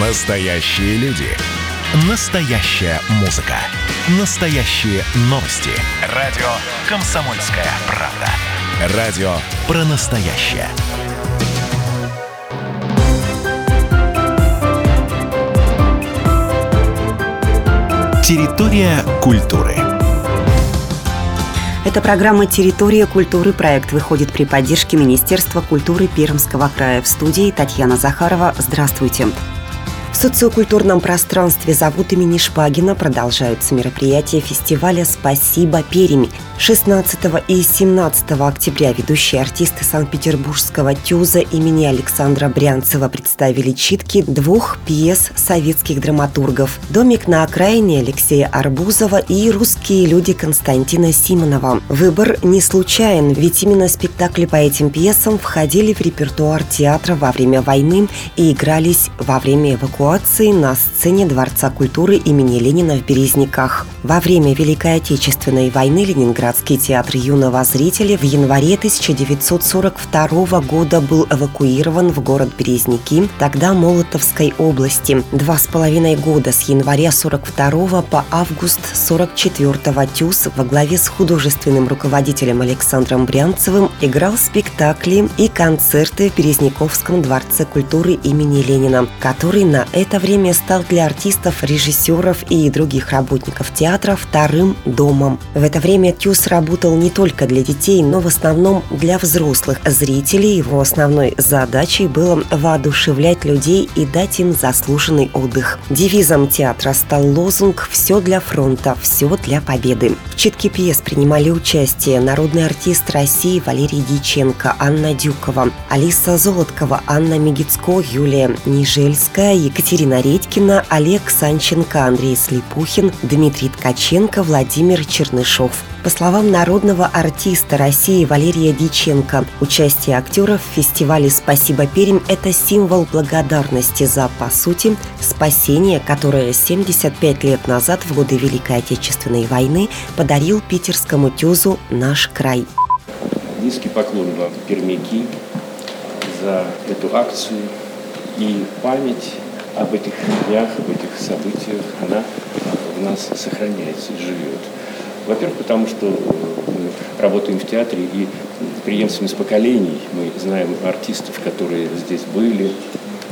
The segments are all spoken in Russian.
Настоящие люди. Настоящая музыка. Настоящие новости. Радио «Комсомольская правда». Радио про настоящее. Территория культуры. Эта программа «Территория культуры». Проект выходит при поддержке Министерства культуры Пермского края. В студии Татьяна Захарова. Здравствуйте. В социокультурном пространстве «Зовут имени Шпагина» продолжаются мероприятия фестиваля «Спасибо, Перми». 16 и 17 октября ведущие артисты Санкт-Петербургского ТЮЗа имени Александра Брянцева представили читки двух пьес советских драматургов «Домик на окраине» Алексея Арбузова и «Русские люди» Константина Симонова. Выбор не случайен, ведь именно спектакли по этим пьесам входили в репертуар театра во время войны и игрались во время эвакуации на сцене Дворца культуры имени Ленина в Березниках. Во время Великой Отечественной войны Ленинград Ленинградский театр юного зрителя в январе 1942 года был эвакуирован в город Березники, тогда Молотовской области. Два с половиной года с января 42 по август 44 ТЮЗ во главе с художественным руководителем Александром Брянцевым играл спектакли и концерты в Березниковском дворце культуры имени Ленина, который на это время стал для артистов, режиссеров и других работников театра вторым домом. В это время Курс работал не только для детей, но в основном для взрослых зрителей. Его основной задачей было воодушевлять людей и дать им заслуженный отдых. Девизом театра стал лозунг «Все для фронта, все для победы». В читке пьес принимали участие народный артист России Валерий Диченко, Анна Дюкова, Алиса Золоткова, Анна Мегицко, Юлия Нижельская, Екатерина Редькина, Олег Санченко, Андрей Слепухин, Дмитрий Ткаченко, Владимир Чернышов. По словам народного артиста России Валерия Диченко, участие актеров в фестивале «Спасибо, Пермь» – это символ благодарности за, по сути, спасение, которое 75 лет назад, в годы Великой Отечественной войны, подарил питерскому тюзу наш край. Низкий поклон вам, пермяки, за эту акцию и память об этих днях, об этих событиях, она в нас сохраняется живет. Во-первых, потому что э, мы работаем в театре и преемственность поколений. Мы знаем артистов, которые здесь были.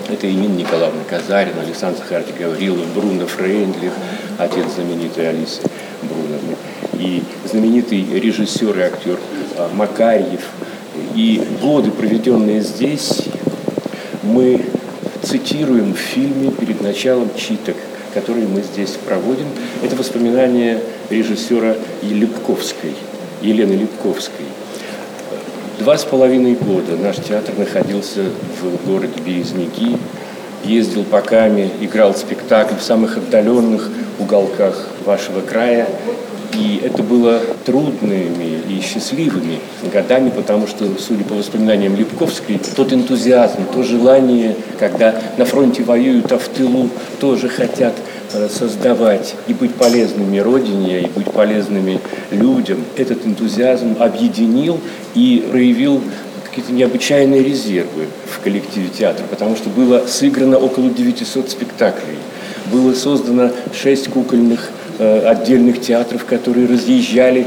Это и Нина Николаевна Казарина, Александр Захарович Гаврилов, Бруно Фрейндлих, отец знаменитой Алисы Бруновны, и знаменитый режиссер и актер э, Макарьев. И годы, проведенные здесь, мы цитируем в фильме перед началом читок – которые мы здесь проводим. Это воспоминания режиссера Липковской, Елены Липковской. Два с половиной года наш театр находился в городе Березники, ездил по Каме, играл спектакль в самых отдаленных уголках вашего края. И это было трудными и счастливыми годами, потому что, судя по воспоминаниям Липковской, тот энтузиазм, то желание, когда на фронте воюют, а в тылу тоже хотят э, создавать и быть полезными Родине, и быть полезными людям, этот энтузиазм объединил и проявил какие-то необычайные резервы в коллективе театра, потому что было сыграно около 900 спектаклей, было создано 6 кукольных Э, отдельных театров, которые разъезжали.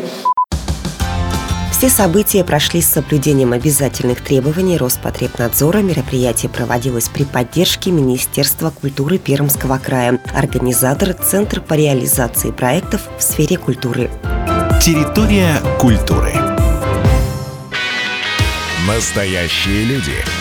Все события прошли с соблюдением обязательных требований Роспотребнадзора. Мероприятие проводилось при поддержке Министерства культуры Пермского края. Организатор – Центр по реализации проектов в сфере культуры. Территория культуры. Настоящие люди.